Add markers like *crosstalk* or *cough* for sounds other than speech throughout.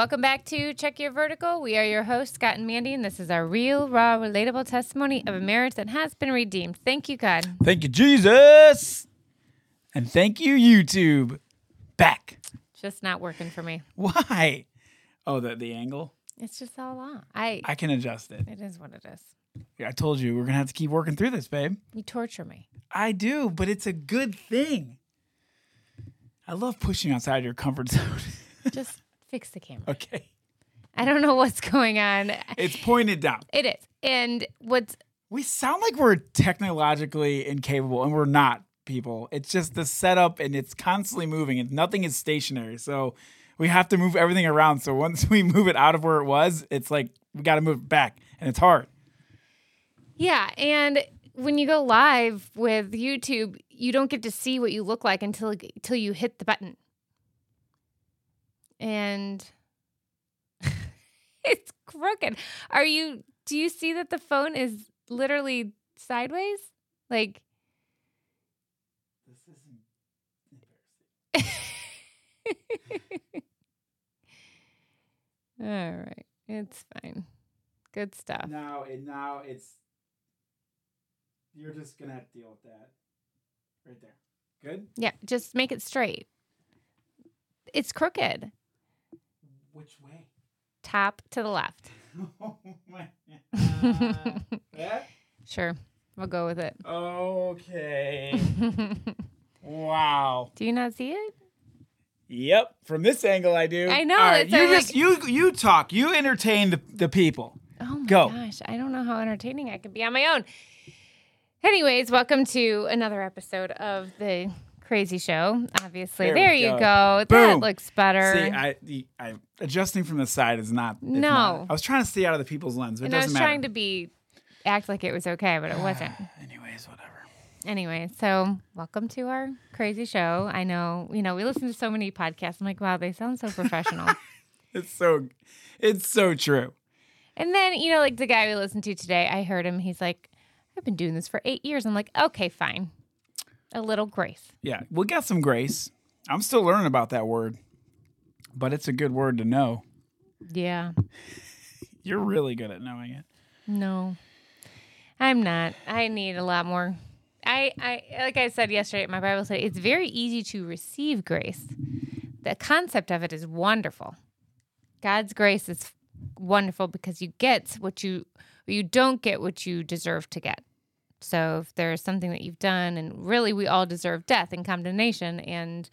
Welcome back to Check Your Vertical. We are your hosts, Scott and Mandy, and this is our real, raw, relatable testimony of a marriage that has been redeemed. Thank you, God. Thank you, Jesus. And thank you, YouTube. Back. Just not working for me. Why? Oh, the, the angle? It's just all on. I. I can adjust it. It is what it is. Yeah, I told you we're going to have to keep working through this, babe. You torture me. I do, but it's a good thing. I love pushing outside your comfort *laughs* zone. Just fix the camera. okay. I don't know what's going on. It's pointed down. It is. And what's We sound like we're technologically incapable, and we're not, people. It's just the setup, and it's constantly moving, and nothing is stationary. So we have to move everything around. So once *laughs* we move it out of where it was, it's like we got to move it back, and it's hard. Yeah, and when you go live with YouTube, you don't get to see what you look like until until you hit the button. And *laughs* it's crooked. Are you do you see that the phone is literally sideways? Like This isn't *laughs* All right. It's fine. Good stuff. Now, and now it's you're just gonna have to deal with that, right there. Good. Yeah, just make it straight. It's crooked. Which way? Top to the left. *laughs* oh my. *laughs* God. that? Sure. We'll go with it. Okay. *laughs* wow. Do you not see it? Yep. From this angle, I do. I know, All right, it's you a, just you you talk. You entertain the the people. Oh my Go. gosh, I don't know how entertaining I can be on my own. Anyways, welcome to another episode of the Crazy Show. Obviously, There there, you go. go. That looks better. See, I, I adjusting from the side is not. No. not- I was trying to stay out of the people's lens. But and it I doesn't was matter. trying to be act like it was okay, but it ah, wasn't. Anyways, whatever. anyway, so welcome to our crazy show. I know, you know, we listen to so many podcasts. I'm like, wow, they sound so professional. *laughs* It's so, it's so true. and then, you know, like the guy we listened to today, I heard him. He's like, I've been doing this for eight years. I'm like, okay, fine. A little grace. Yeah, we got some grace. I'm still learning about that word, but it's a good word to know. Yeah. *laughs* You're really good at knowing it. No, I'm not. I need a lot more. I, I, like I said yesterday at my Bible study, it's very easy to receive grace. The concept of it is wonderful. God's grace is wonderful because you get what you, you don't get what you deserve to get. So if there's something that you've done, and really we all deserve death and condemnation and,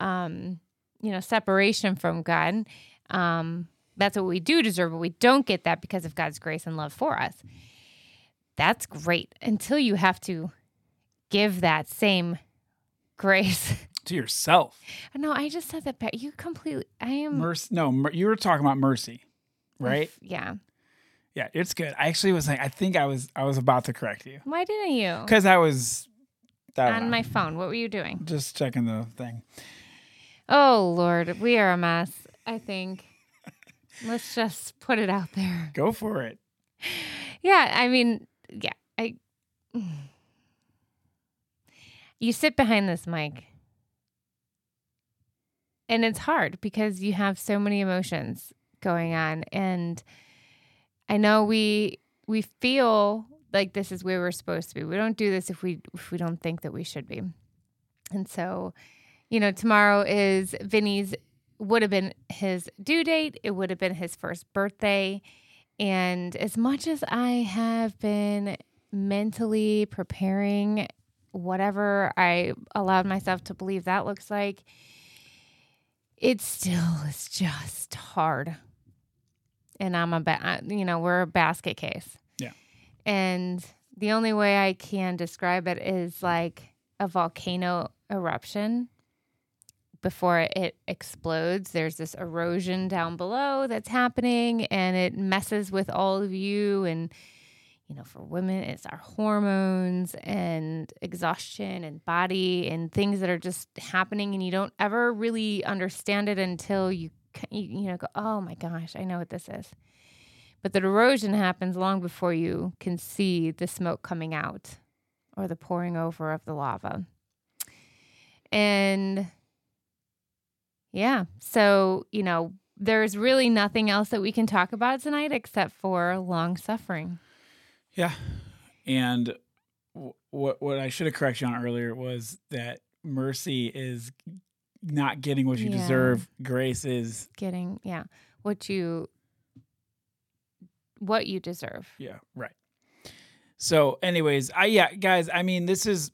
um, you know, separation from God. Um, that's what we do deserve, but we don't get that because of God's grace and love for us. That's great until you have to give that same grace. *laughs* To yourself, no, I just said that. back. You completely. I am. mercy. No, mer- you were talking about mercy, right? Yeah. Yeah, it's good. I actually was like, I think I was, I was about to correct you Why didn't you? because I was I don't On know, my phone. What were you doing? just checking the thing. Oh Lord, we are a mess. I think. Let's just put it out there. Go for it. Yeah, I mean, yeah, I. You sit behind this mic, and it's hard because you have so many emotions going on, and I know we we feel like this is where we're supposed to be. We don't do this if we if we don't think that we should be, and so, you know, tomorrow is Vinny's would have been his due date. It would have been his first birthday. And as much as I have been mentally preparing whatever I allowed myself to believe that looks like, it still is just hard. And I'm a, ba- you know, we're a basket case. Yeah. And the only way I can describe it is like a volcano eruption before it explodes. There's this erosion down below that's happening and it messes with all of you. And, you know, for women, it's our hormones and exhaustion and body and things that are just happening. And you don't ever really understand it until you, you, you know, go, oh my gosh, I know what this is. But the erosion happens long before you can see the smoke coming out or the pouring over of the lava. And yeah. So, you know, there's really nothing else that we can talk about tonight except for long suffering. Yeah. And what what I should have corrected you on earlier was that mercy is not getting what you Yeah. deserve. Grace is Getting yeah, what you what you deserve. yeah, right. So, anyways, I yeah, guys, I mean, this is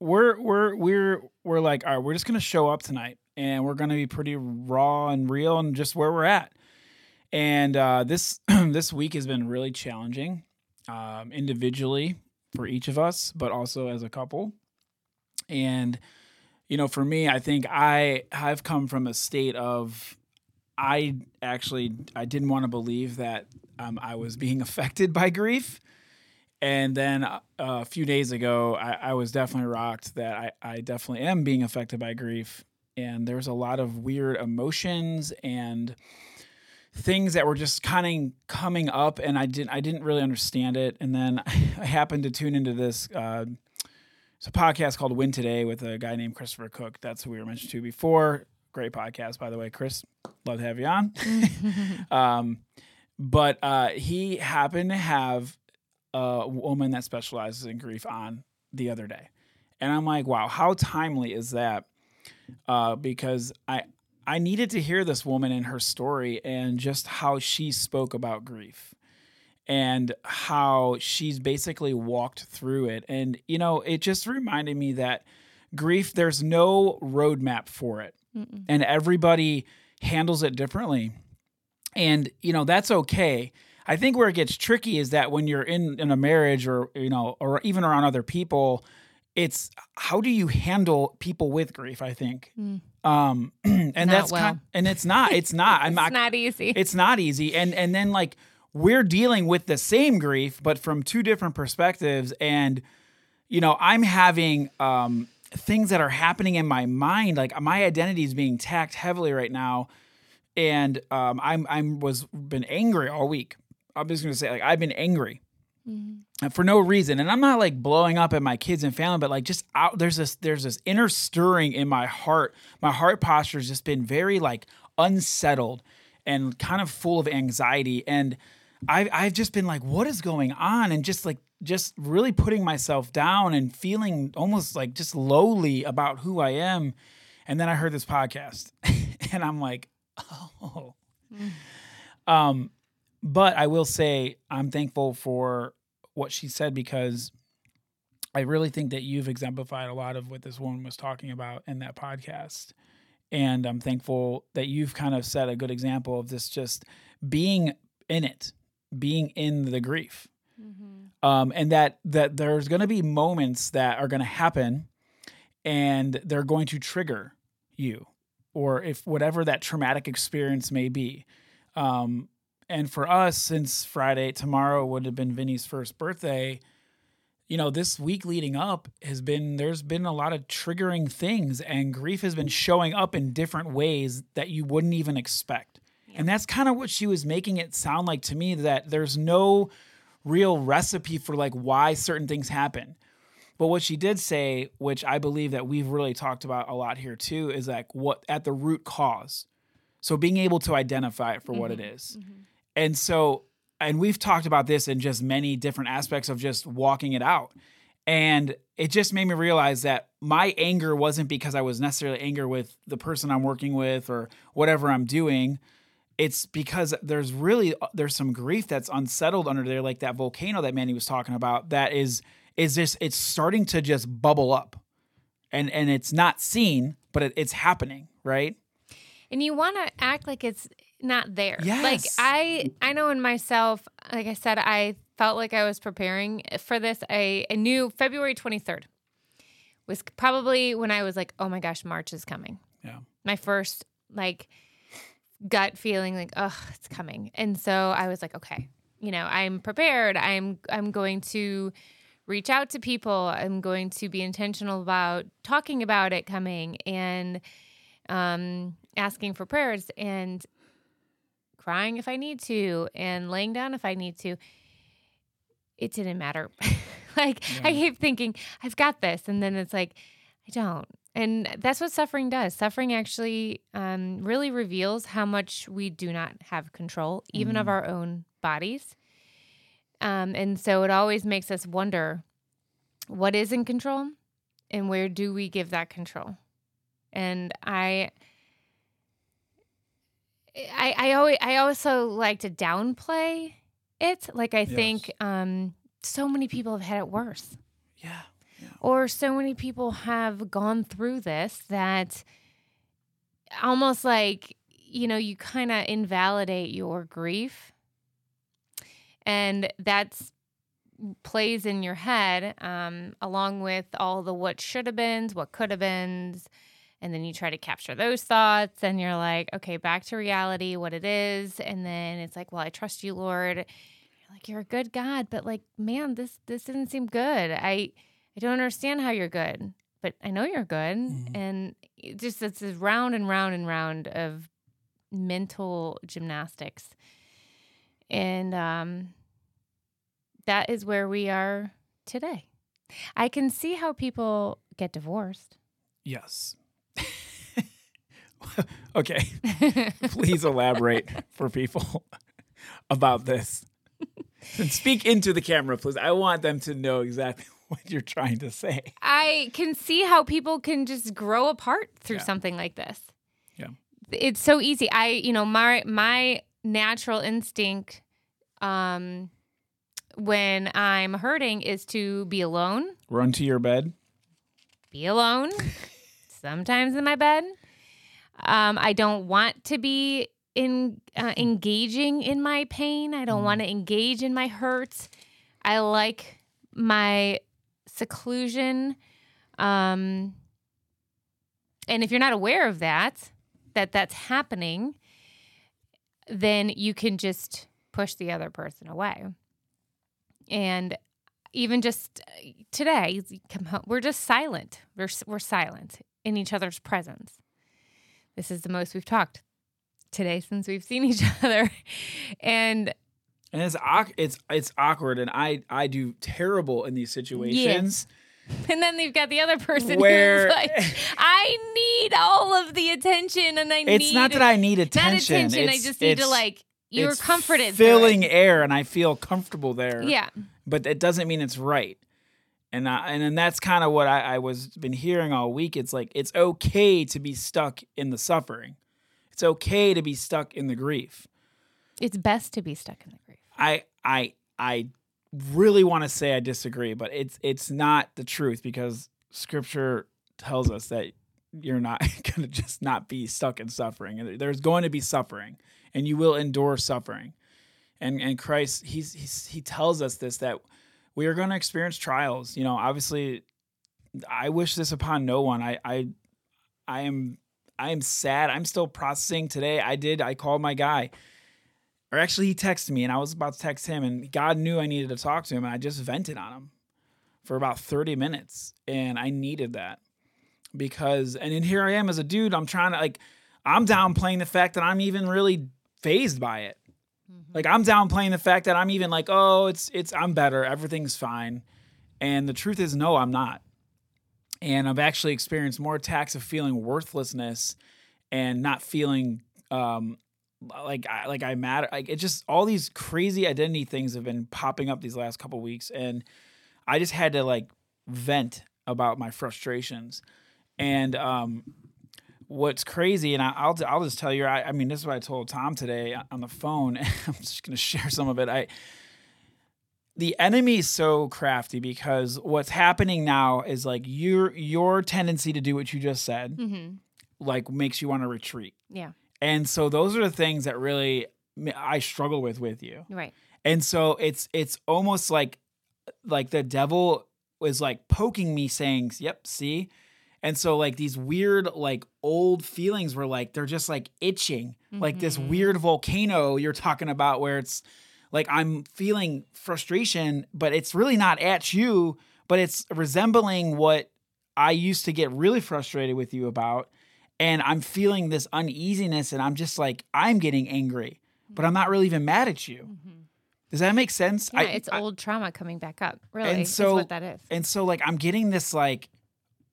we're we're we're we're like, all right, we're just gonna show up tonight and we're gonna be pretty raw and real and just where we're at. And uh this *clears throat* this week has been really challenging, um, individually for each of us, but also as a couple. And you know, for me, I think I have come from a state of I actually I didn't want to believe that um, I was being *laughs* affected by grief. And then uh, a few days ago, I, I was definitely rocked that I, I definitely am being affected by grief. And there's a lot of weird emotions and things that were just kind of coming up, and I didn't I didn't really understand it. And then *laughs* I happened to tune into this. Uh, it's a podcast called Win Today with a guy named Christopher Cook. That's who we were mentioned to before. Great podcast, by the way, Chris. Love to have you on. *laughs* um, but uh, he happened to have a woman that specializes in grief on the other day, and I'm like, wow, how timely is that? Uh, because I I needed to hear this woman and her story and just how she spoke about grief and how she's basically walked through it. And, you know, it just reminded me that grief, there's no roadmap for it, Mm-mm. and everybody handles it differently. And, you know, that's okay. I think where it gets tricky is that when you're in, in a marriage or, you know, or even around other people, it's how do you handle people with grief, I think. Mm. Um, *clears throat* and Not that's well. kind, and it's not, it's not, I'm *laughs* It's not, not easy. it's not easy and and then like we're dealing with the same grief but from two different perspectives. And you know i'm having um things that are happening in my mind like my identity is being tacked heavily right now. And um i'm i'm was been angry all week. I'm just gonna say like i've been angry Mhm. for no reason. And i'm not like blowing up at my kids and family but like just out there's this there's this inner stirring in my heart. My heart posture has just been very like unsettled and kind of full of anxiety. And I, i've just been like what is going on? And just like just really putting myself down and feeling almost like just lowly about who i am. And then i heard this podcast *laughs* and i'm like oh. Um but I will say I'm thankful for what she said because I really think that you've exemplified a lot of what this woman was talking about in that podcast. And I'm thankful that you've kind of set a good example of this just being in it, being in the grief. Mhm. Um, and that that there's going to be moments that are going to happen and they're going to trigger you or if whatever that traumatic experience may be um, and for us since friday tomorrow would have been vinny's first birthday you know this week leading up has been there's been a lot of triggering things and grief has been showing up in different ways that you wouldn't even expect and that's kind of what she was making it sound like to me that there's no real recipe for like why certain things happen but what she did say, which I believe that we've really talked about a lot here too, is like what at the root cause. So being able to identify it for what it mm-hmm. is. Mm-hmm. And so, and we've talked about this in just many different aspects of just walking it out. And it just made me realize that my anger wasn't because I was necessarily angry with the person I'm working with or whatever I'm doing. It's because there's really uh, there's some grief that's unsettled under there, like that volcano that Mandy was talking about. That is is just it's starting to just bubble up, and and it's not seen, but it, it's happening, right? and you want to act like it's not there yes. like i i know in myself like i said i felt like i was preparing for this i, I knew february 23rd was probably when i was like oh my gosh march is coming Yeah. my first like gut feeling like oh it's coming. And so i was like okay you know i'm prepared. I'm i'm going to reach out to people. I'm going to be intentional about talking about it coming and um asking for prayers and crying if i need to and laying down if i need to. It didn't matter. *laughs* Like i Yeah. keep thinking i've got this. And then it's like i don't And that's what suffering does. Suffering actually um, really reveals how much we do not have control, even of Mhm. our own bodies. Um, and so it always makes us wonder what is in control and where do we give that control? And I. I, I always I also like to downplay it. Like I Yes. think um, so many people have had it worse Yeah. Or so many people have gone through this that almost like you know you kind of invalidate your grief. And that's plays in your head um, along with all the what should have been what could have been and then you try to capture those thoughts and you're like okay back to reality what it is. And then it's like well i trust you lord. You're like you're a good god but like man this this didn't seem good. I I don't understand how you're good, but I know you're good. Mhm. And it just it's this round and round and round of mental gymnastics. And um, that is where we are today. I can see how people get divorced. Yes. *laughs* okay. Please elaborate *laughs* for people about this. And *laughs* speak into the camera, please. I want them to know exactly what you're trying to say. I can see how people can just grow apart through Yeah. something like this. Yeah. It's so easy. I, you know, my my natural instinct um when I'm hurting is to be alone, Run to your bed. be alone, *laughs* sometimes in my bed. Um I don't want to be in uh, engaging in my pain. I don't Mm. want to engage in my hurts. I like my seclusion. Um, and if you're not aware of that, that that's happening, then you can just push the other person away. And even just uh, today, home, we're just silent. We're, we're silent in each other's presence. This is the most we've talked today since we've seen each *laughs* other. And And it's it's it's awkward and I I do terrible in these situations. Yeah. And then they've got the other person Where- who's like, *laughs* I need all of the attention and I It's need It's not that I need attention. not attention. I just need to like you're it's comforted. Filling air and I feel comfortable there. Yeah. but it doesn't mean it's right. And I, and then that's kind of what I, I was been hearing all week. It's like it's okay to be stuck in the suffering. It's okay to be stuck in the grief. It's best to be stuck in the grief. I I I really want to say I disagree, but it's it's not the truth because scripture tells us that you're not *laughs* going to just not be stuck in suffering. And There's going to be suffering and you will endure suffering. And and Christ he's, he's he tells us this that we are going to experience trials. You know, obviously I wish this upon no one. I I I am I am sad. I'm still processing today. I did I called my guy or actually he texted me and I was about to text him and God knew I needed to talk to him and I just vented on him for about 30 minutes and I needed that because and then here I am as a dude I'm trying to like I'm downplaying the fact that I'm even really phased by it. Like I'm downplaying the fact that I'm even like oh it's it's I'm better everything's fine and the truth is no I'm not. And I've actually experienced more attacks of feeling worthlessness and not feeling um like I like I matter like it just all these crazy identity things have been popping up these last couple weeks and I just had to like vent about my frustrations and um what's crazy and I, I'll I'll just tell you I, I mean this is what I told Tom today on the phone *laughs* I'm just gonna share some of it I the enemy is so crafty because what's happening now is like your your tendency to do what you just said Mm-hmm. like makes you want to retreat Yeah. And so those are the things that really I struggle with with you. Right. And so it's it's almost like like the devil was like poking me saying, "Yep, see?" And so like these weird like old feelings were like they're just like itching. Like this Mhm. weird volcano you're talking about where it's like I'm feeling frustration, but it's really not at you, but it's resembling what I used to get really frustrated with you about and I'm feeling this uneasiness and I'm just like I'm getting angry, but I'm not really even mad at you. Mm-hmm. Does that make sense? Yeah, I- it's I- old trauma coming back up. Really, And is so- what that is. and so like I'm getting this like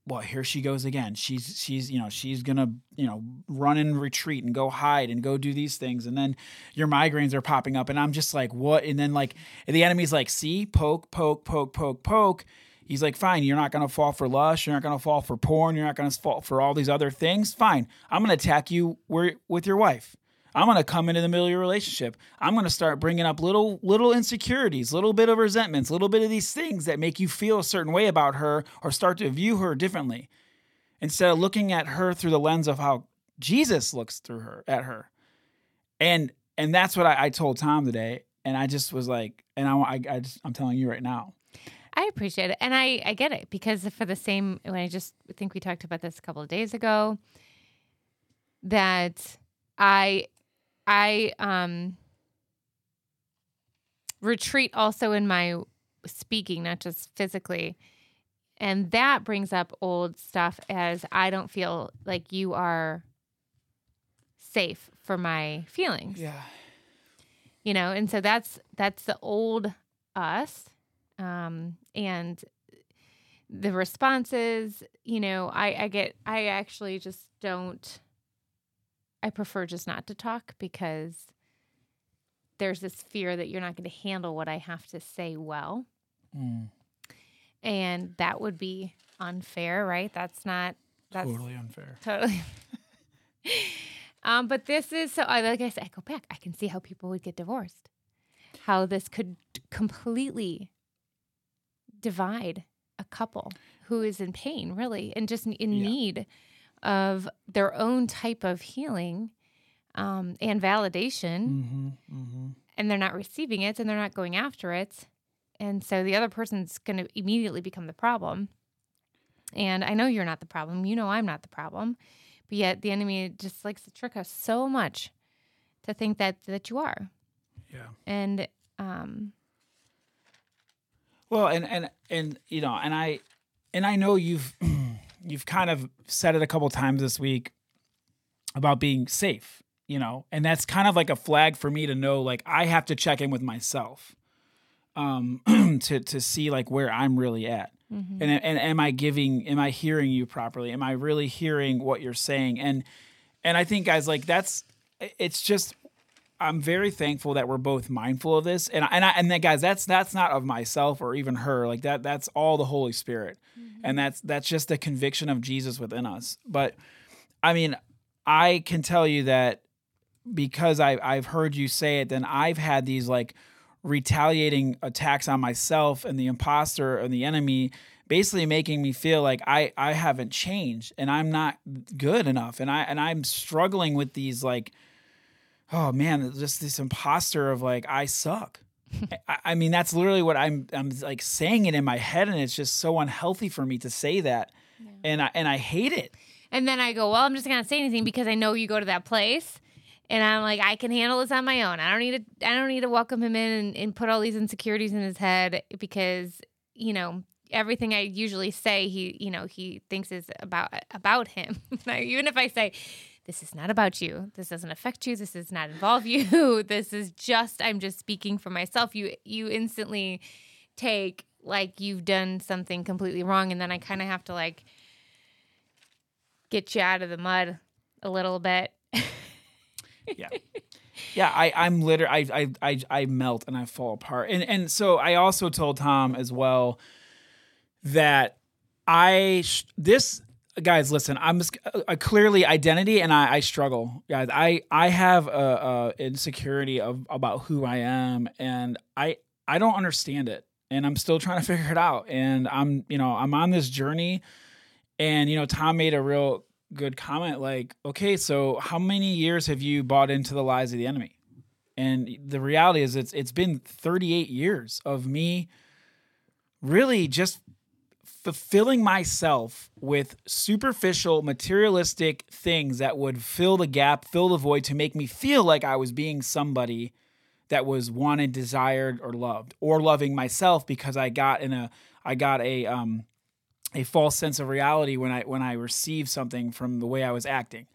well, here she goes again. She's she's you know she's gonna you know run and retreat and go hide and go do these things, and then your migraines are popping up, and I'm just like, what? And then like the enemy's like, see, poke, poke, poke, poke, poke. He's like, fine, you're not gonna fall for lust, you're not gonna fall for porn, you're not gonna fall for all these other things. Fine, I'm gonna attack you with your wife. I'm gonna come into the middle of your relationship. I'm gonna start bringing up little little insecurities, little bit of resentments, little bit of these things that make you feel a certain way about her or start to view her differently. Instead of looking at her through the lens of how Jesus looks through her at her. And and that's what I, I told Tom today. And I just was like, and I, I, I just, I'm telling you right now. I appreciate it. And I, I get it because for the same, when I just think we talked about this a couple of days ago, that I I um retreat also in my speaking, not just physically. And that brings up old stuff as I don't feel like you are safe for my feelings. Yeah. You know, and so that's that's the old us. Um and the responses, you know, I I get I actually just don't I prefer just not to talk because there's this fear that you're not going to handle what I have to say well. Mm, And that would be unfair, right? That's not that's totally unfair. totally. *laughs* um, but this is so I like I said, I go back. I can see how people would get divorced. How this could completely divide a couple who is in pain, really, and just in Yeah. need of their own type of healing um, and validation Mm-hmm, mm-hmm. and they're not receiving it and they're not going after it. And so the other person's going to immediately become the problem. And I know you're not the problem. You know I'm not the problem. But yet the enemy just likes to trick us so much to think that that you are. Yeah. And um Well, and and and you know, and I and I know you've *clears throat* you've kind of said it a couple times this week about being safe, you know, and that's kind of like a flag for me to know like I have to check in with myself um *clears throat* to to see like where I'm really at. And and am I giving am I hearing you properly? Am I really hearing what you're saying? And and I think guys like that's it's just I'm very thankful that we're both mindful of this, and and I, and that guys, that's that's not of myself or even her. Like that, that's all the Holy Spirit, mm-hmm. and that's that's just the conviction of Jesus within us. But I mean, I can tell you that because I I've heard you say it, then I've had these like retaliating attacks on myself and the imposter and the enemy basically making me feel like I I haven't changed and I'm not good enough and I and I'm struggling with these like oh man, just this imposter of like I suck. *laughs* I, I mean, that's literally what I'm. I'm like saying it in my head, and it's just so unhealthy for me to say that, and I and I hate it. and then I go, well, I'm just not gonna say anything because I know you go to that place. And I'm like, I can handle this on my own. I don't need to I don't need to welcome him in and, and put all these insecurities in his head because, you know, everything I usually say, he, you know, he thinks is about about him. *laughs* Even if I say, this is not about you. This doesn't affect you. This does not involve you. *laughs* This is just I'm just speaking for myself. You you instantly take like you've done something completely wrong and then I kind of have to like get you out of the mud a little bit. Yeah, yeah. I I'm literally I I I I melt and I fall apart. And and so I also told Tom as well that I this guys listen i'm clearly identity and I, I struggle. Guys i i have a, a insecurity of about who i am and i i don't understand it and i'm still trying to *laughs* figure it out. And i'm you know i'm on this journey and you know tom made a real good comment like okay so how many years have you bought into the lies of the enemy? And the reality is it's it's been 38 years of me really just fulfilling myself with superficial materialistic things that would fill the gap, fill the void to make me feel like I was being somebody that was wanted, desired, or loved, or loving myself because I got in a I got a um a false sense of reality when I when I received something from the way I was acting.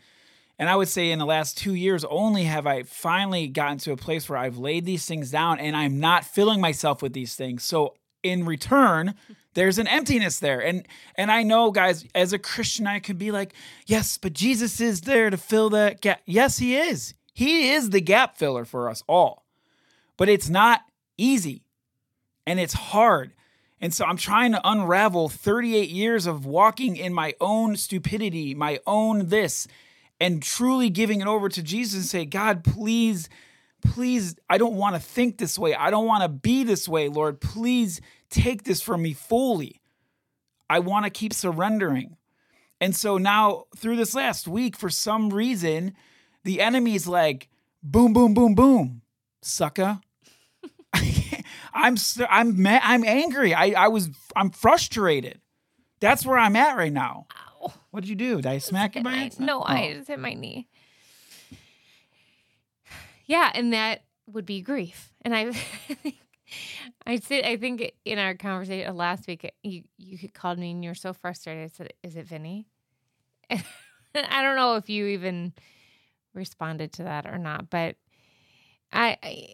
And I would say in the last two years only have I finally gotten to a place where I've laid these things down and I'm not filling myself with these things. So in return, there's an emptiness there. And and I know guys, as a Christian I could be like, "Yes, but Jesus is there to fill that gap." Yes, he is. He is the gap filler for us all. But it's not easy. And it's hard. And so I'm trying to unravel 38 years of walking in my own stupidity, my own this, and truly giving it over to Jesus and say, God, please, please, I don't want to think this way. I don't want to be this way, Lord. Please take this from me fully. I want to keep surrendering. And so now, through this last week, for some reason, the enemy's like, boom, boom, boom, boom, sucker. *laughs* I'm I'm mad, I'm angry. I I was I'm frustrated. That's where I'm at right now. Ow. What did you do? Did I smack you by I, no, Oh. I just hit my knee. Yeah, and that would be grief. And I, *laughs* I said, I think in our conversation uh, last week, you you called me and you're so frustrated. I said, "Is it Vinny?" *laughs* I don't know if you even responded to that or not, but I, I,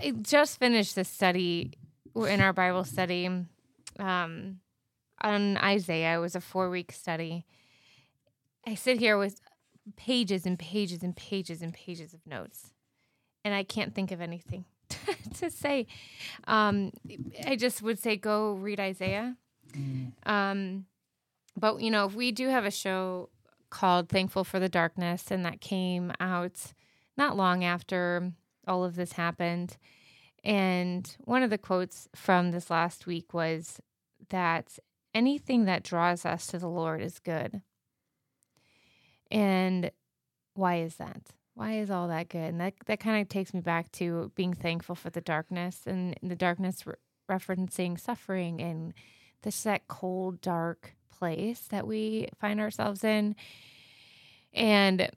I just finished this study. In our Bible study um, on Isaiah. It was a four week study. I sit here with pages and pages and pages and pages of notes, and I can't think of anything *laughs* to say. Um, I just would say go read Isaiah. Um, but you know, if we do have a show called "Thankful for the Darkness," and that came out not long after all of this happened. And one of the quotes from this last week was that anything that draws us to the Lord is good. And why is that? Why is all that good? And that, that kind of takes me back to being thankful for the darkness and the darkness re- referencing suffering and this that cold, dark place that we find ourselves in. And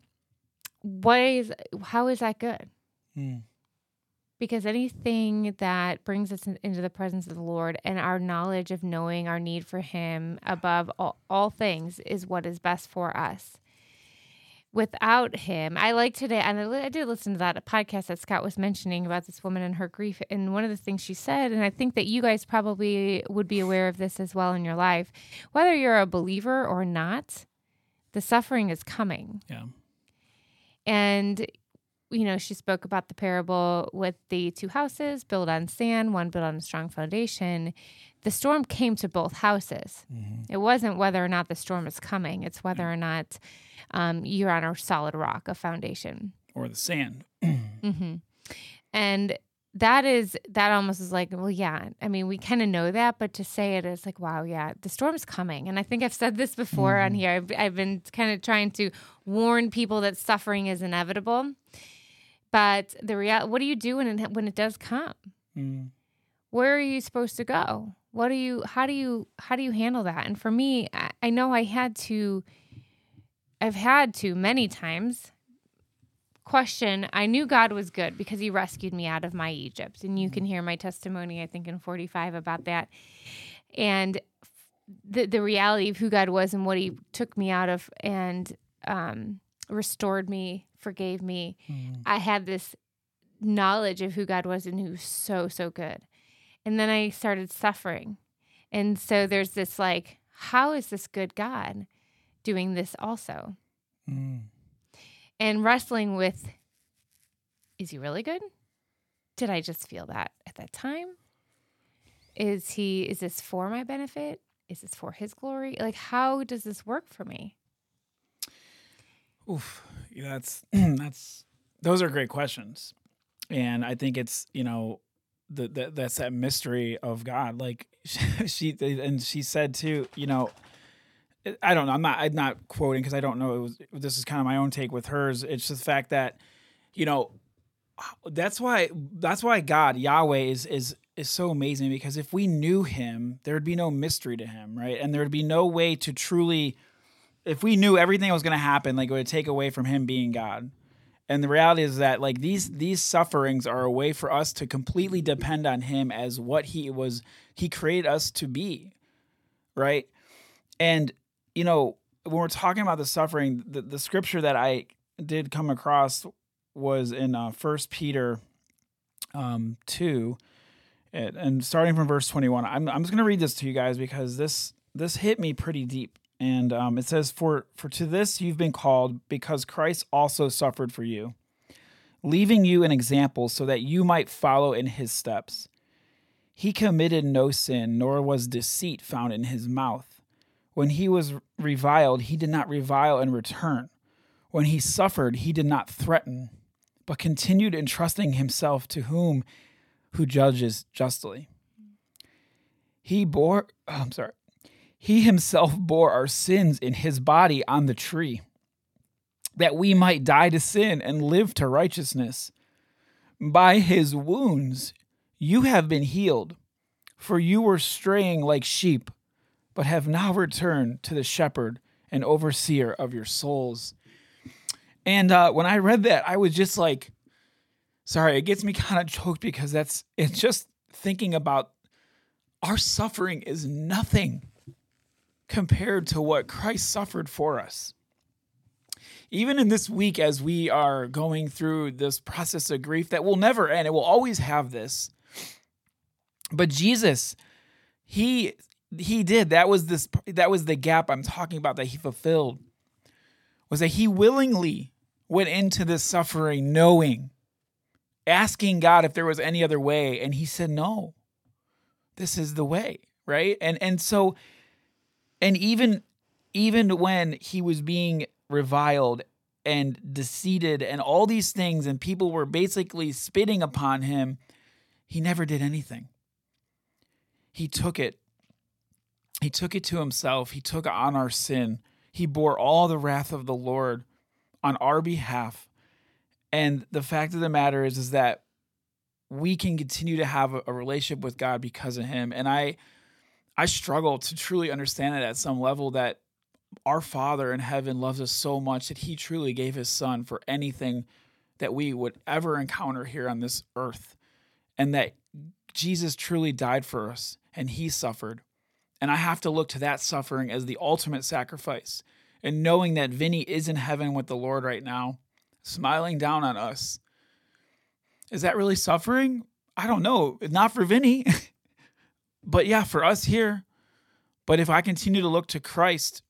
why is how is that good? Mm. because anything that brings us in- into the presence of the Lord and our knowledge of knowing our need for Him above all, all things is what is best for us. Without Him, I like today, and I, I did listen to that podcast that Scott was mentioning about this woman and her grief. And one of the things she said, and I think that you guys probably would be aware of this as well in your life, whether you're a believer or not, the suffering is coming. Yeah. And you know, she spoke about the parable with the two houses built on sand, one built on a strong foundation. The storm came to both houses. It wasn't whether or not the storm is coming, it's whether or not um, you're on a solid rock, a foundation. Or the sand. *clears throat* hmm And that is, that almost is like, well, yeah. I mean, we kind of know that, but to say it is like, wow, yeah, the storm's coming. And I think I've said this before on here. I've, I've been kind of trying to warn people that suffering is inevitable. But the real, what do you do when it when it does come? Mm. Where are you supposed to go? What do you? How do you? How do you handle that? And for me, I, I know I had to. I've had to many times question. I knew God was good because He rescued me out of my Egypt, and you can hear my testimony. I think in forty five about that, and the the reality of who God was and what He took me out of, and um, restored me, forgave me. I had this knowledge of who God was and who was so, so good. And then I started suffering. And so there's this like, how is this good God doing this also? Mm. And wrestling with, is he really good? Did I just feel that at that time? Is he, is this for my benefit? Is this for his glory? Like, how does this work for me? Oof. That's *clears throat* that's those are great questions. And I think it's, you know, the, the that's that mystery of God. Like *laughs* she and she said too, you know, I don't know. I'm not I'm not quoting because I don't know. It was this is kind of my own take with hers. It's just the fact that, you know, that's why that's why God Yahweh is is is so amazing because if we knew him, there would be no mystery to him, right? And there would be no way to truly if we knew everything that was going to happen, like it would take away from him being God. And the reality is that like these these sufferings are a way for us to completely depend on him as what he was he created us to be. Right? And you know, when we're talking about the suffering, the, the scripture that I did come across was in uh, First Peter um, two, it. And starting from verse 21, I'm, I'm just going to read this to you guys because this this hit me pretty deep. And um, it says, for, for to this you've been called because Christ also suffered for you, leaving you an example so that you might follow in his steps. He committed no sin, nor was deceit found in his mouth. When he was reviled, he did not revile in return. When he suffered, he did not threaten, but continued entrusting himself to whom who judges justly. He bore, oh, I'm sorry, he himself bore our sins in his body on the tree, that we might die to sin and live to righteousness. By his wounds you have been healed, for you were straying like sheep, but have now returned to the shepherd and overseer of your souls. And uh, when I read that, I was just like, sorry, it gets me *laughs* kind of choked because that's it's just thinking about our suffering is nothing compared to what Christ suffered for us. Even in this week, as we are going through this process of grief that will never end, it will always have this. But Jesus, he he did. That was this that was the gap I'm talking about that he fulfilled. Was that he willingly went into this suffering knowing asking God if there was any other way and he said no. This is the way, right? And and so and even even when he was being reviled and deceived and all these things and people were basically spitting upon him, he never did anything. He took it. He took it to himself. He took on our sin. He bore all the wrath of the Lord on our behalf. And the fact of the matter is is that we can continue to have a, a relationship with God because of him. And I I struggle to truly understand it at some level that our Father in heaven loves us so much that he truly gave his son for anything that we would ever encounter here on this earth. And that Jesus truly died for us and he suffered. And I have to look to that suffering as the ultimate sacrifice. And knowing that Vinny is in heaven with the Lord right now, smiling down on us. Is that really suffering? I don't know. Not for Vinny. *laughs* but yeah, for us here. But if I continue to look to Christ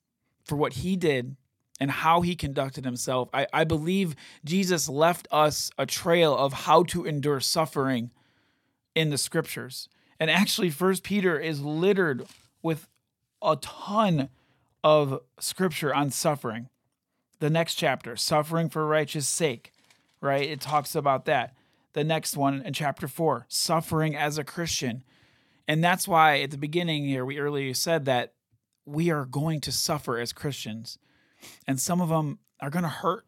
for what he did and how he conducted himself, I, I believe Jesus left us a trail of how to endure suffering in the scriptures. And actually, First Peter is littered with a ton of scripture on suffering. The next chapter, suffering for righteous sake, right? It talks about that. The next one in chapter four, suffering as a Christian. And that's why at the beginning here, we earlier said that we are going to suffer as Christians. And some of them are going to hurt.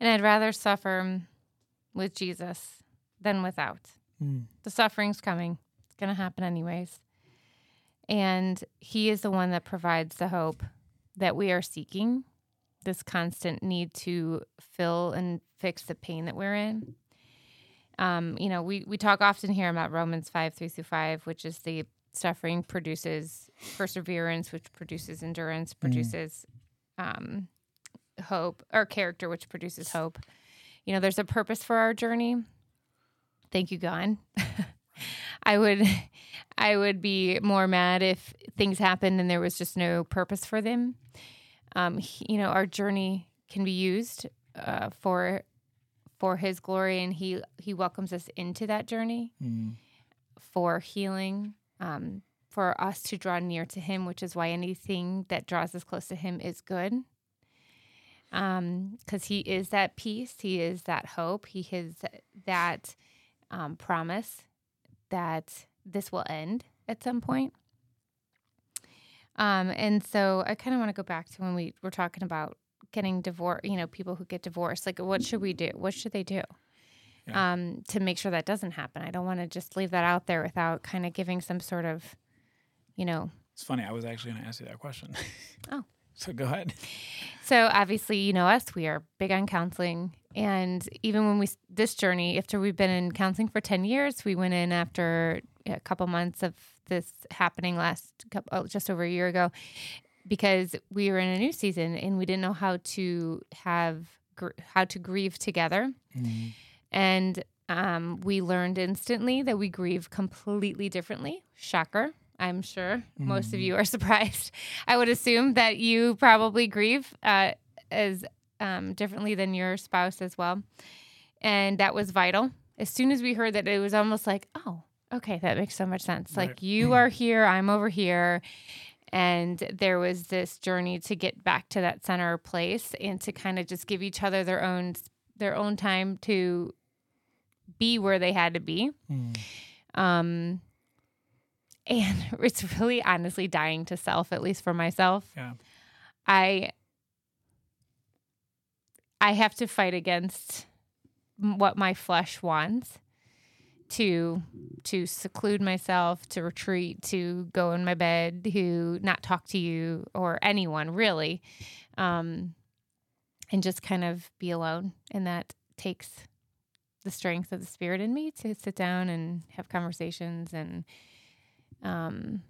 And I'd rather suffer with Jesus than without. Mm. The suffering's coming, it's going to happen anyways. And He is the one that provides the hope that we are seeking, this constant need to fill and fix the pain that we're in. Um, you know, we, we talk often here about Romans 5, 3 through 5, which is the suffering produces perseverance, which produces endurance, mm. produces mm. um, hope, or character, which produces hope. You know, there's a purpose for our journey. Thank you, God. *laughs* I would I would be more mad if things happened and there was just no purpose for them. Um, he, you know, our journey can be used uh, for for His glory, and He He welcomes us into that journey mm. for healing, um, for us to draw near to Him, which is why anything that draws us close to Him is good. Um, because He is that peace, He is that hope, He is that um, promise that this will end at some point. Um, and so I kind of want to go back to when we were talking about getting divorced, you know, people who get divorced. Like, what should we do? What should they do yeah. um, to make sure that doesn't happen? I don't want to just leave that out there without kind of giving some sort of, you know. It's funny. I was actually going to ask you that question. *laughs* Oh. *laughs* so go ahead. So obviously, you know us, we are big on counseling. And even when we, this journey, after we've been in counseling for 10 years, we went in after a couple months of this happening last, couple, oh, just over a year ago, because we were in a new season and we didn't know how to have, how to grieve together. Mm-hmm. And Um, we learned instantly that we grieve completely differently. Shocker. I'm sure most of you are *laughs* surprised. I would assume that you probably grieve uh, as um, differently than your spouse as well. And that was vital. As soon as we heard that, it was almost like, oh, okay, that makes so much sense. Like you are here, I'm over here. And there was this journey to get back to that center place and to kind of just give each other their own their own time to be where they had to be. Um, and *laughs* it's really honestly dying to self, at least for myself. Yeah. I I have to fight against what my flesh wants to to seclude myself, to retreat, to go in my bed, to not talk to you or anyone really, um, and just kind of be alone. And that takes the strength of the spirit in me to sit down and have conversations and um,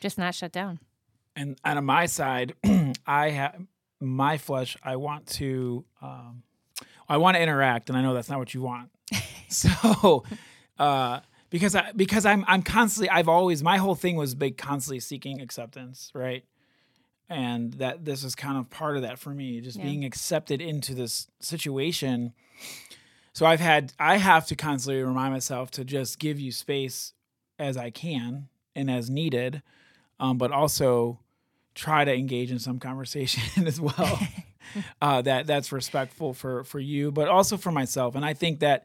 just not shut down. and and on my side, *clears throat* I have my flesh. I want to, um, I want to interact, and I know that's not what you want. *laughs* so, uh, because I because I'm I'm constantly I've always my whole thing was big constantly seeking acceptance, right? And that this is kind of part of that for me, just Yeah. being accepted into this situation. So I've had I have to constantly remind myself to just give you space as I can and as needed, um, but also try to engage in some conversation *laughs* as well. *laughs* uh, that that's respectful for for you, but also for myself. And I think that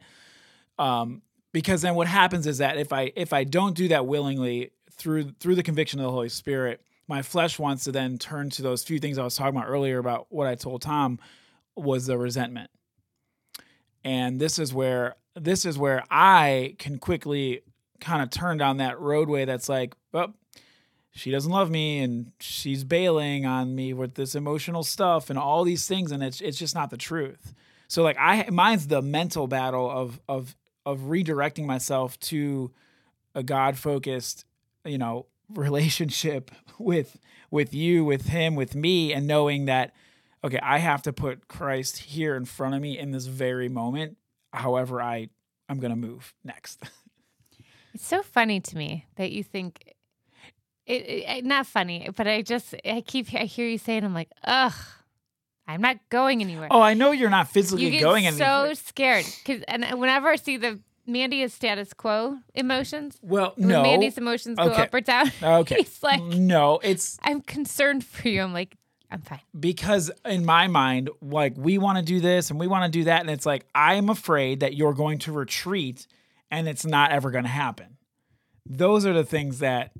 um, because then what happens is that if I if I don't do that willingly through through the conviction of the Holy Spirit, my flesh wants to then turn to those few things I was talking about earlier about what I told Tom was the resentment. And this is where this is where I can quickly kind of turn down that roadway that's like, well, she doesn't love me and she's bailing on me with this emotional stuff and all these things and it's it's just not the truth. So like I mine's the mental battle of of of redirecting myself to a God focused, you know, *laughs* relationship with with you, with him, with me and knowing that okay, I have to put Christ here in front of me in this very moment however I I'm going to move next. *laughs* It's so funny to me that you think it, it not funny, but I just I keep I hear you saying I'm like, ugh, I'm not going anywhere. oh, I know you're not physically going anywhere. you get going so anywhere. scared because and uh, whenever I see the Mandy is status quo emotions, Well, when no. Mandy's emotions go Okay. up or down, *laughs* Okay. he's like, no, it's I'm concerned for you. I'm like, I'm fine. because in my mind, like we want to do this and we want to do that, and it's like I'm afraid that you're going to retreat, and it's not ever going to happen. Those are the things that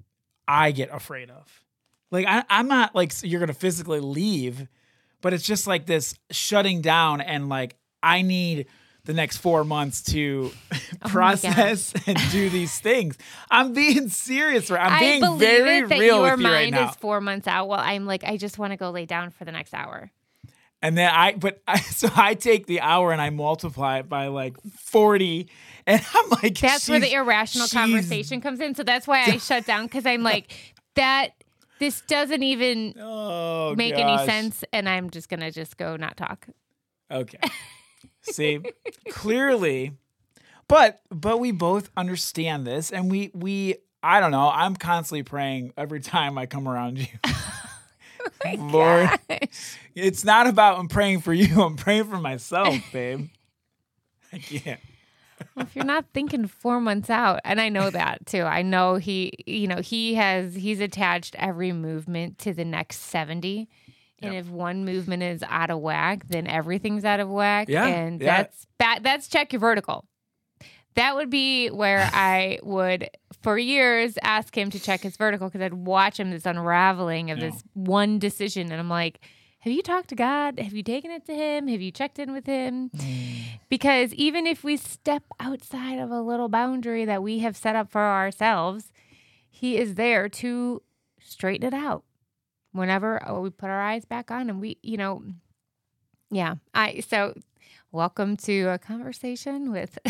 I get afraid of. Like I, I'm not like you're going to physically leave, but it's just like this shutting down, and like I need the next four months to *laughs* oh process and do these *laughs* things. I'm being serious. right? I'm I being very it that real your with you right mind now. is four months out. Well, I'm like, I just want to go lay down for the next hour. And then I, but *laughs* I, so I take the hour and I multiply it by like 40. And I'm like, That's where the irrational conversation comes in. So that's why I shut down because I'm like, that this doesn't even Oh, make any sense, and I'm just gonna just go not talk. Okay. See, clearly, but, but we both understand this and we, we, I don't know. I'm constantly praying every time I come around you. *laughs* *laughs* Oh Lord, it's not about I'm praying for you. I'm praying for myself, babe. I can't. Well, if you're not thinking four months out, and I know that too. I know he, you know, he has he's attached every movement to the next seventy. And Yep. if one movement is out of whack, then everything's out of whack. Yeah, And yeah. that's that that's check your vertical. That would be where *laughs* I would for years ask him to check his vertical because I'd watch him this unraveling of Yeah. this one decision. And I'm like, have you talked to God? Have you taken it to him? Have you checked in with him? Because even if we step outside of a little boundary that we have set up for ourselves, he is there to straighten it out whenever uh, we put our eyes back on and we, you know, yeah. I so welcome to a conversation with *laughs*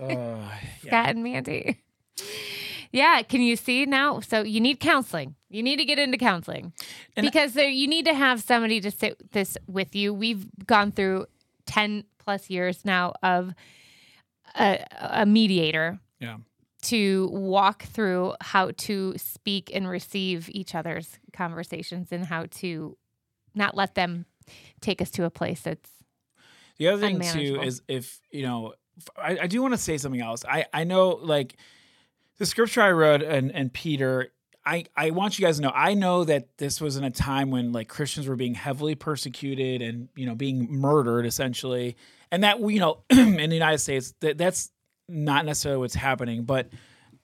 Uh, yeah. Scott and Mandy. Yeah, can you see now? So you need counseling. You need to get into counseling And- because there, you need to have somebody to sit this with you. We've gone through ten plus years now of a, a mediator Yeah. to walk through how to speak and receive each other's conversations and how to not let them take us to a place that's The other thing too is if you know, I do want to say something else. I I know like the scripture I read and and Peter. I, I want you guys to know I know that this was in a time when like Christians were being heavily persecuted and you know being murdered essentially. And that you know *clears throat* in the United States that that's not necessarily what's happening. But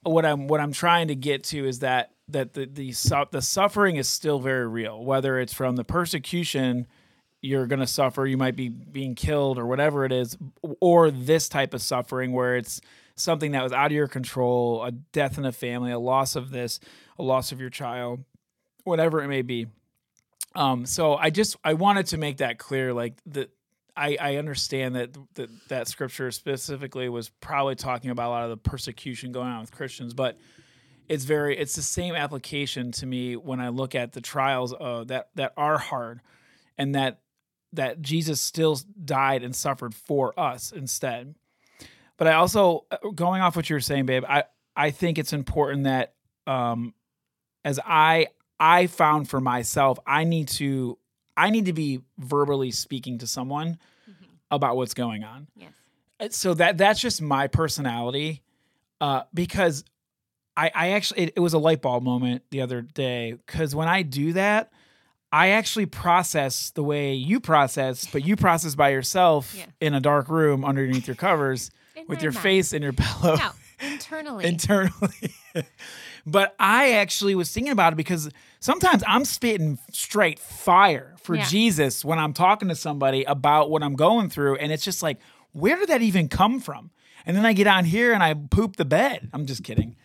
what I'm what I'm trying to get to is that that the the su- the suffering is still very real. Whether it's from the persecution you're going to suffer you might be being killed or whatever it is or this type of suffering where it's something that was out of your control a death in a family a loss of this a loss of your child whatever it may be um so i just i wanted to make that clear like that I, I understand that, that that scripture specifically was probably talking about a lot of the persecution going on with Christians, but it's very it's the same application to me when I look at the trials uh, that that are hard, and that that Jesus still died and suffered for us instead. But I also uh, going off what you were saying, babe. I I think it's important that um, as I I found for myself, I need to I need to be verbally speaking to someone about what's going on. yes. Uh, So that that's just my personality, uh, because I I actually it, it was a light bulb moment the other day because when I do that, I actually process the way you process, but you process by yourself *laughs* Yeah. in a dark room underneath your covers with your mind. face in your pillow No, internally. *laughs* internally. *laughs* but I actually was thinking about it because sometimes I'm spitting straight fire for Yeah. Jesus when I'm talking to somebody about what I'm going through. And it's just like, where did that even come from? And then I get on here and I poop the bed. I'm just kidding.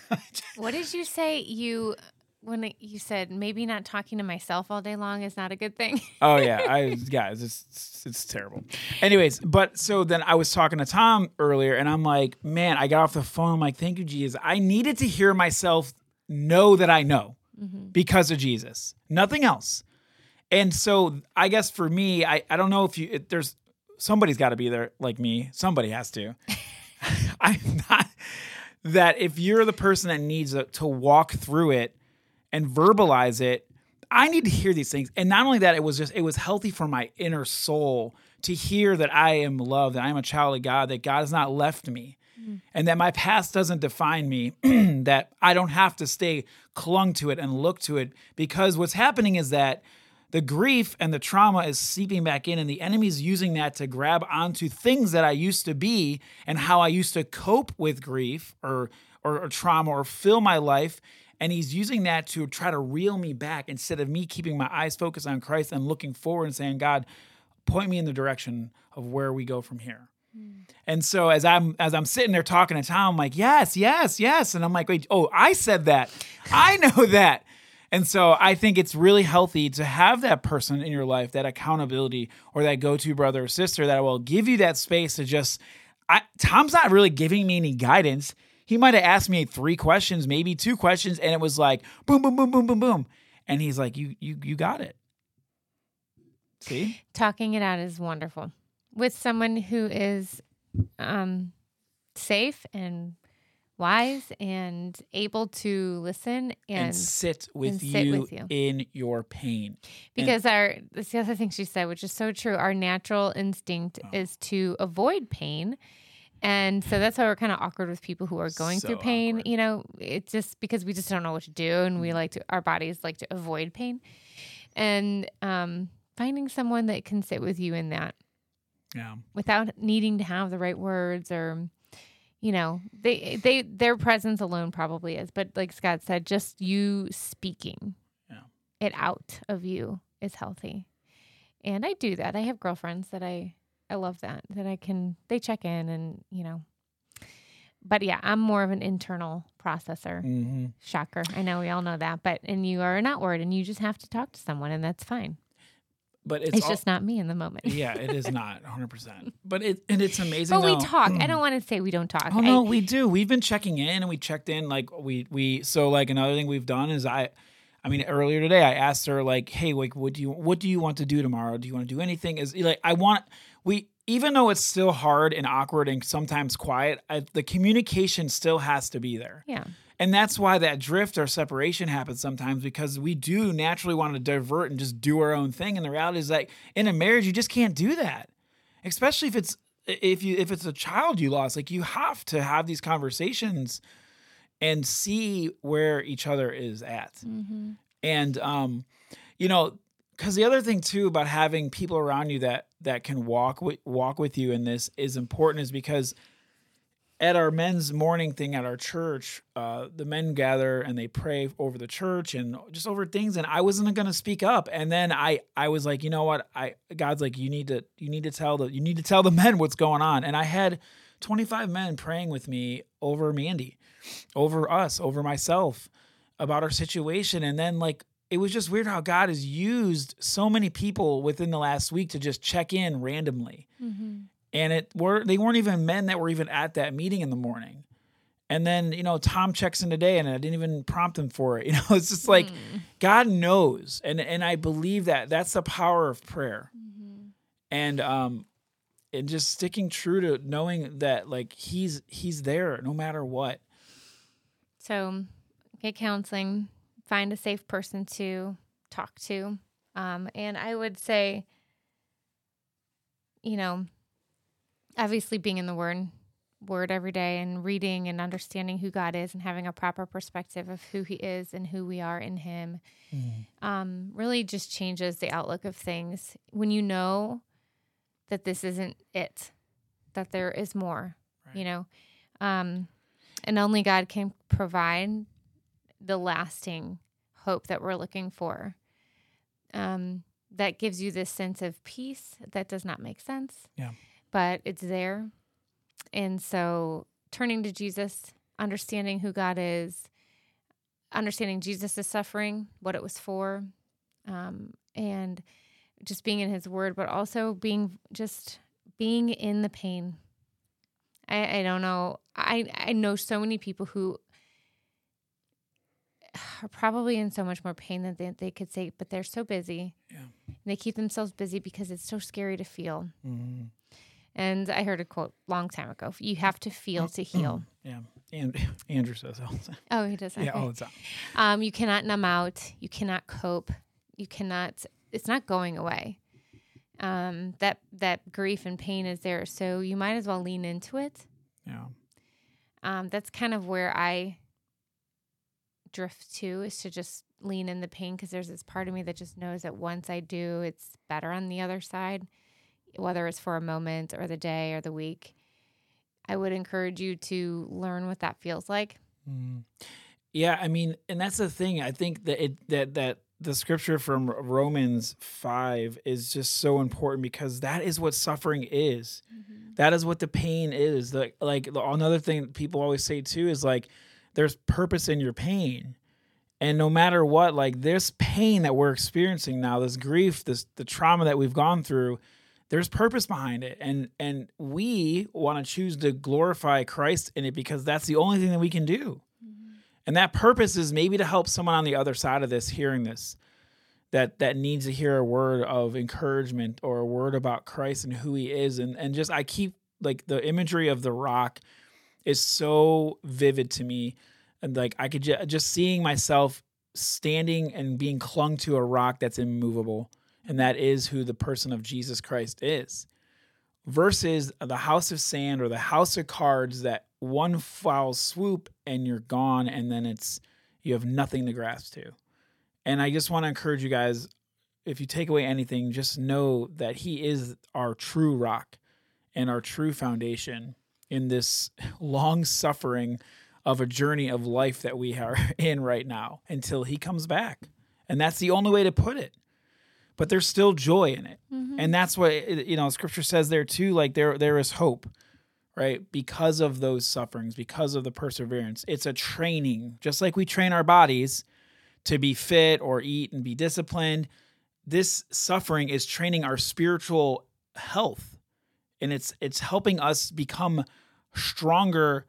*laughs* what did you say? You when you said maybe not talking to myself all day long is not a good thing. *laughs* Oh yeah, I guys, it's it's terrible. Anyways, but so then I was talking to Tom earlier, and I'm like, man, I got off the phone. I'm like, thank you, Jesus. I needed to hear myself know that I know mm-hmm. because of Jesus, nothing else. And so I guess for me, I I don't know if you it, there's somebody's got to be there like me. Somebody has to. *laughs* *laughs* I'm not that if you're the person that needs a, to walk through it and verbalize it, I need to hear these things. And not only that, it was just it was healthy for my inner soul to hear that I am loved, that I am a child of God, that God has not left me. Mm-hmm. And that my past doesn't define me, *clears throat* that I don't have to stay clung to it and look to it. Because what's happening is that the grief and the trauma is seeping back in, and the enemy's using that to grab onto things that I used to be and how I used to cope with grief or, or, or trauma or fill my life. And he's using that to try to reel me back instead of me keeping my eyes focused on Christ and looking forward and saying, God, point me in the direction of where we go from here. Hmm. And so as I'm as I'm sitting there talking to Tom, I'm like, yes, yes, yes. And I'm like, wait, oh, I said that. I *laughs* know that. And so I think it's really healthy to have that person in your life, that accountability or that go-to brother or sister that will give you that space to just I Tom's not really giving me any guidance. He might have asked me three questions, maybe two questions, and it was like boom, boom, boom, boom, boom, boom. And he's like, You you you got it. See? Talking it out is wonderful with someone who is um, safe and wise and able to listen And, and, sit with and sit you with you. in your pain. because our that's the other thing she said, which is so true. Our natural instinct Oh. is to avoid pain. And so that's why we're kind of awkward with people who are going So through pain. awkward. You know, it's just because we just don't know what to do and we like to, our bodies like to avoid pain. And um, finding someone that can sit with you in that Yeah. without needing to have the right words or you know they they their presence alone probably is but like scott said just you speaking Yeah. it out of you is healthy and i do that i have girlfriends that i i love that that i can they check in and you know. But yeah i'm more of an internal processor. Hmm shocker. I know we all know that but and you are an outward and you just have to talk to someone and that's fine. But it's, it's, all- just not me in the moment. *laughs* Yeah, it is *laughs* not 100%. But it and it's amazing but we talk. I *clears throat* don't want to say we don't talk. Oh I- no, we do. We've been checking in and we checked in like we we so like another thing we've done is I I mean earlier today I asked her like, "Hey, like what do you what do you want to do tomorrow? Do you want to do anything?" Is like I want we even though it's still hard and awkward and sometimes quiet, I, the communication still has to be there. Yeah. And that's why that drift or separation happens sometimes because we do naturally want to divert and just do our own thing. And the reality is that in a marriage, you just can't do that. Especially if it's if you if it's a child you lost, like you have to have these conversations and see where each other is at. Mm-hmm. And um, you know, because the other thing too about having people around you that that can walk with walk with you in this is important is because at our men's morning thing at our church, uh, the men gather and they pray over the church and just over things. And I wasn't going to speak up. And then I, I was like, you know what? I God's like, you need to, you need to tell the, you need to tell the *laughs* men what's going on. And I had 25 men praying with me over Mandy, over us, over myself, about our situation. And then like it was just weird how God has used so many people within the last week to just check in randomly. Mm-hmm. And it were they weren't even men that were even at that meeting in the morning. And then, you know, Tom checks in today and I didn't even prompt him for it. *laughs* You know, it's just like Mm. God knows. And and I believe that that's the power of prayer. Mm-hmm. And um and just sticking true to knowing that like he's he's there no matter what. So get counseling, find a safe person to talk to. Um, and I would say, you know, obviously being in the word word every day and reading and understanding who God is and having a proper perspective of who he is and who we are in him um, really just changes the outlook of things when you know that this isn't it, that there is more, you know. Um, and only God can provide the lasting hope that we're looking for. Um, that gives you this sense of peace that does not make sense. Yeah. But it's there. And so turning to Jesus, understanding who God is, understanding Jesus' suffering, what it was for, um, and just being in his word, but also being just being in the pain. I, I don't know. I, I know so many people who *sighs* are probably in so much more pain than they, they could say, but they're so busy. Yeah. And they keep themselves busy because it's so scary to feel. Mm-hmm. And I heard a quote long time ago you have to feel to heal. Yeah. And *laughs* Andrew says all the time. Oh, he does. Yeah, all the time. Um, you cannot numb out. You cannot cope. You cannot. It's not going away. Um, that that grief and pain is there, so you might as well lean into it. Yeah. Um, that's kind of where I drift to is to just lean in the pain because there's this part of me that just knows that once I do, it's better on the other side, whether it's for a moment or the day or the week. I would encourage you to learn what that feels like. Mm. Yeah, I mean, and that's the thing. I think that it that that the scripture from Romans five is just so important because that is what suffering is. That is what the pain is. Like like the- another thing people always say too is like there's purpose in your pain. And no matter what, like this pain that we're experiencing now, this grief, this the trauma that we've gone through, there's purpose behind it. And and we want to choose to glorify Christ in it because that's the only thing that we can do. Mm-hmm. And that purpose is maybe to help someone on the other side of this hearing this that that needs to hear a word of encouragement or a word about Christ and who he is and and just I keep like the imagery of the rock is so vivid to me. And like I could ju- just seeing myself standing and being clung to a rock that's immovable and that is who the person of Jesus Christ is versus the house of sand or the house of cards that one foul swoop and you're gone and then it's you have nothing to grasp to. And i just want to encourage you guys if you take away anything just know that he is our true rock and our true foundation in this *laughs* long suffering of a journey of life that we are *laughs* in right now until he comes back. And that's the only way to put it. But there's still joy in it. Mm-hmm. And that's what you know scripture says there too like there there is hope right? Because of those sufferings because of the perseverance. It's a training just like we train our bodies to be fit or eat and be disciplined. This suffering is training our spiritual health and it's it's helping us become stronger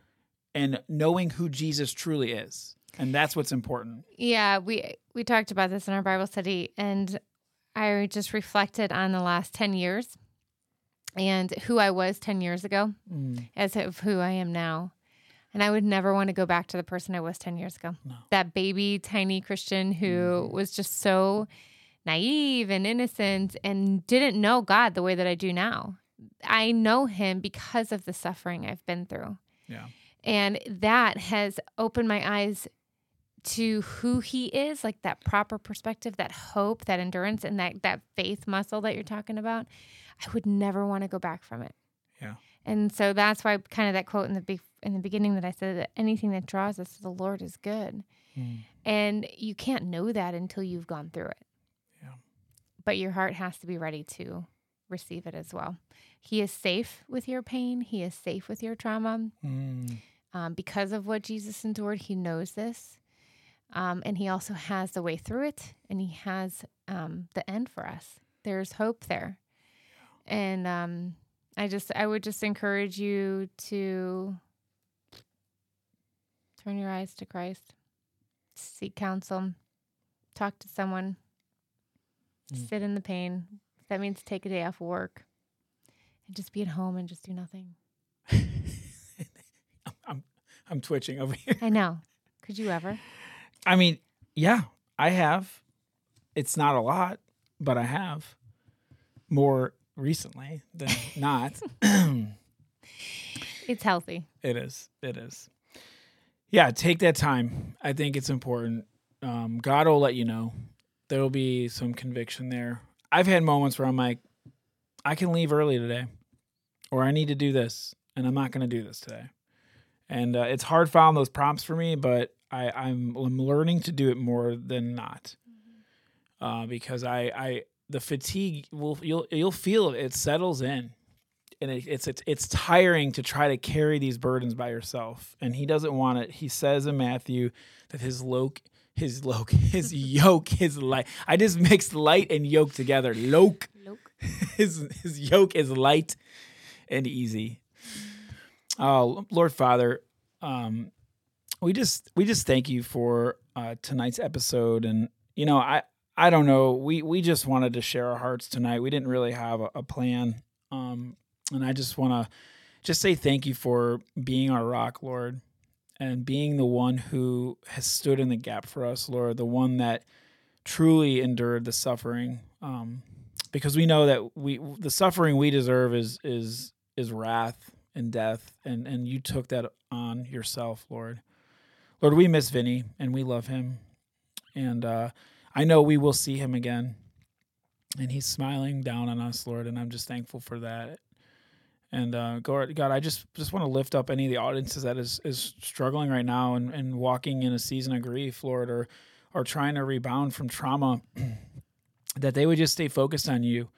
and knowing who Jesus truly is and that's what's important Yeah, we we talked about this in our Bible study, and I just reflected on the last ten years and who I was 10 years ago Mm. as of who I am now. And I would never want to go back to the person I was 10 years ago. That baby, tiny Christian who was just so naive and innocent and didn't know God the way that I do now. I know him because of the suffering I've been through. Yeah. And that has opened my eyes to who he is, like that proper perspective, that hope, that endurance, and that, that faith muscle that you're talking about. I would never want to go back from it. Yeah. And so that's why kind of that quote in the be- in the beginning that I said that anything that draws us to the Lord is good. Mm. And you can't know that until you've gone through it. Yeah. But your heart has to be ready to receive it as well. He is safe with your pain. He is safe with your trauma. Mm. Um, because of what Jesus endured, he knows this. Um, and he also has the way through it and he has um, the end for us. There's hope there. And um, I just, I would just encourage you to turn your eyes to Christ, seek counsel, talk to someone, Mm. sit in the pain. That means take a day off work and just be at home and just do nothing. *laughs* I'm I'm twitching over here. I know. Could you ever? I mean, yeah, I have. It's not a lot, but I have more recently than *laughs* not. *clears throat* It's healthy. It is. It is. Yeah, take that time. I think it's important. Um, God will let you know. There will be some conviction there. I've had moments where I'm like, I can leave early today, or I need to do this, and I'm not going to do this today. And uh, it's hard following those prompts for me, but I, I'm, I'm learning to do it more than not, uh, because I, I the fatigue will you'll you'll feel it. It settles in and it, it's it's it's tiring to try to carry these burdens by yourself. And he doesn't want it. He says in Matthew that his loke, his loke, *laughs* his *laughs* yoke, his light. I just mixed light and yoke together. Loke. Loke. *laughs* His his yoke is light and easy. Oh, Lord Father, um, we just we just thank you for uh, tonight's episode, and you know I I don't know we we just wanted to share our hearts tonight. We didn't really have a, a plan, um, and I just want to just say thank you for being our rock, Lord, and being the one who has stood in the gap for us, Lord, the one that truly endured the suffering. Um, because we know that we the suffering we deserve is is is wrath and death and and you took that on yourself lord. Lord we miss vinny and we love him. And uh i know we will see him again. And he's smiling down on us lord and i'm just thankful for that. And uh god, god i just just want to lift up any of the audiences that is is struggling right now and and walking in a season of grief lord or or trying to rebound from trauma *clears throat* that they would just stay focused on you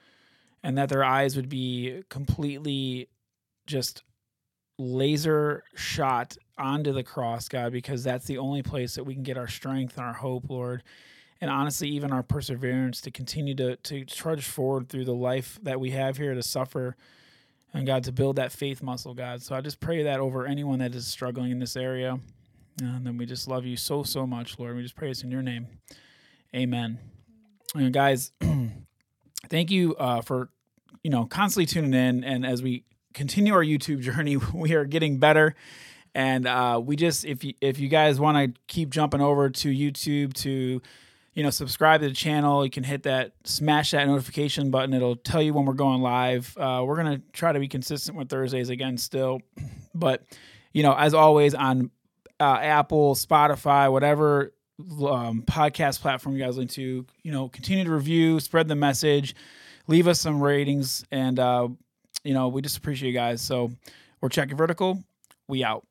and that their eyes would be completely just laser shot onto the cross, God, because that's the only place that we can get our strength and our hope, Lord. And honestly, even our perseverance to continue to, to trudge forward through the life that we have here to suffer and God to build that faith muscle, God. So I just pray that over anyone that is struggling in this area. And then we just love you so, so much, Lord. We just pray this in your name. Amen. And guys, *clears throat* thank you uh, for you know constantly tuning in. And as we continue our YouTube *laughs* journey, we are getting better. And uh, we just if you if you guys want to keep jumping over to YouTube to you know subscribe to the channel, you can hit that smash that notification button. It'll tell you when we're going live. Uh, we're gonna try to be consistent with Thursdays again still, but you know as always on uh, Apple, Spotify, whatever um, podcast platform you guys listen to, you know, continue to review, spread the message, leave us some ratings, and uh, you know, we just appreciate you guys. So we're checking vertical. We out.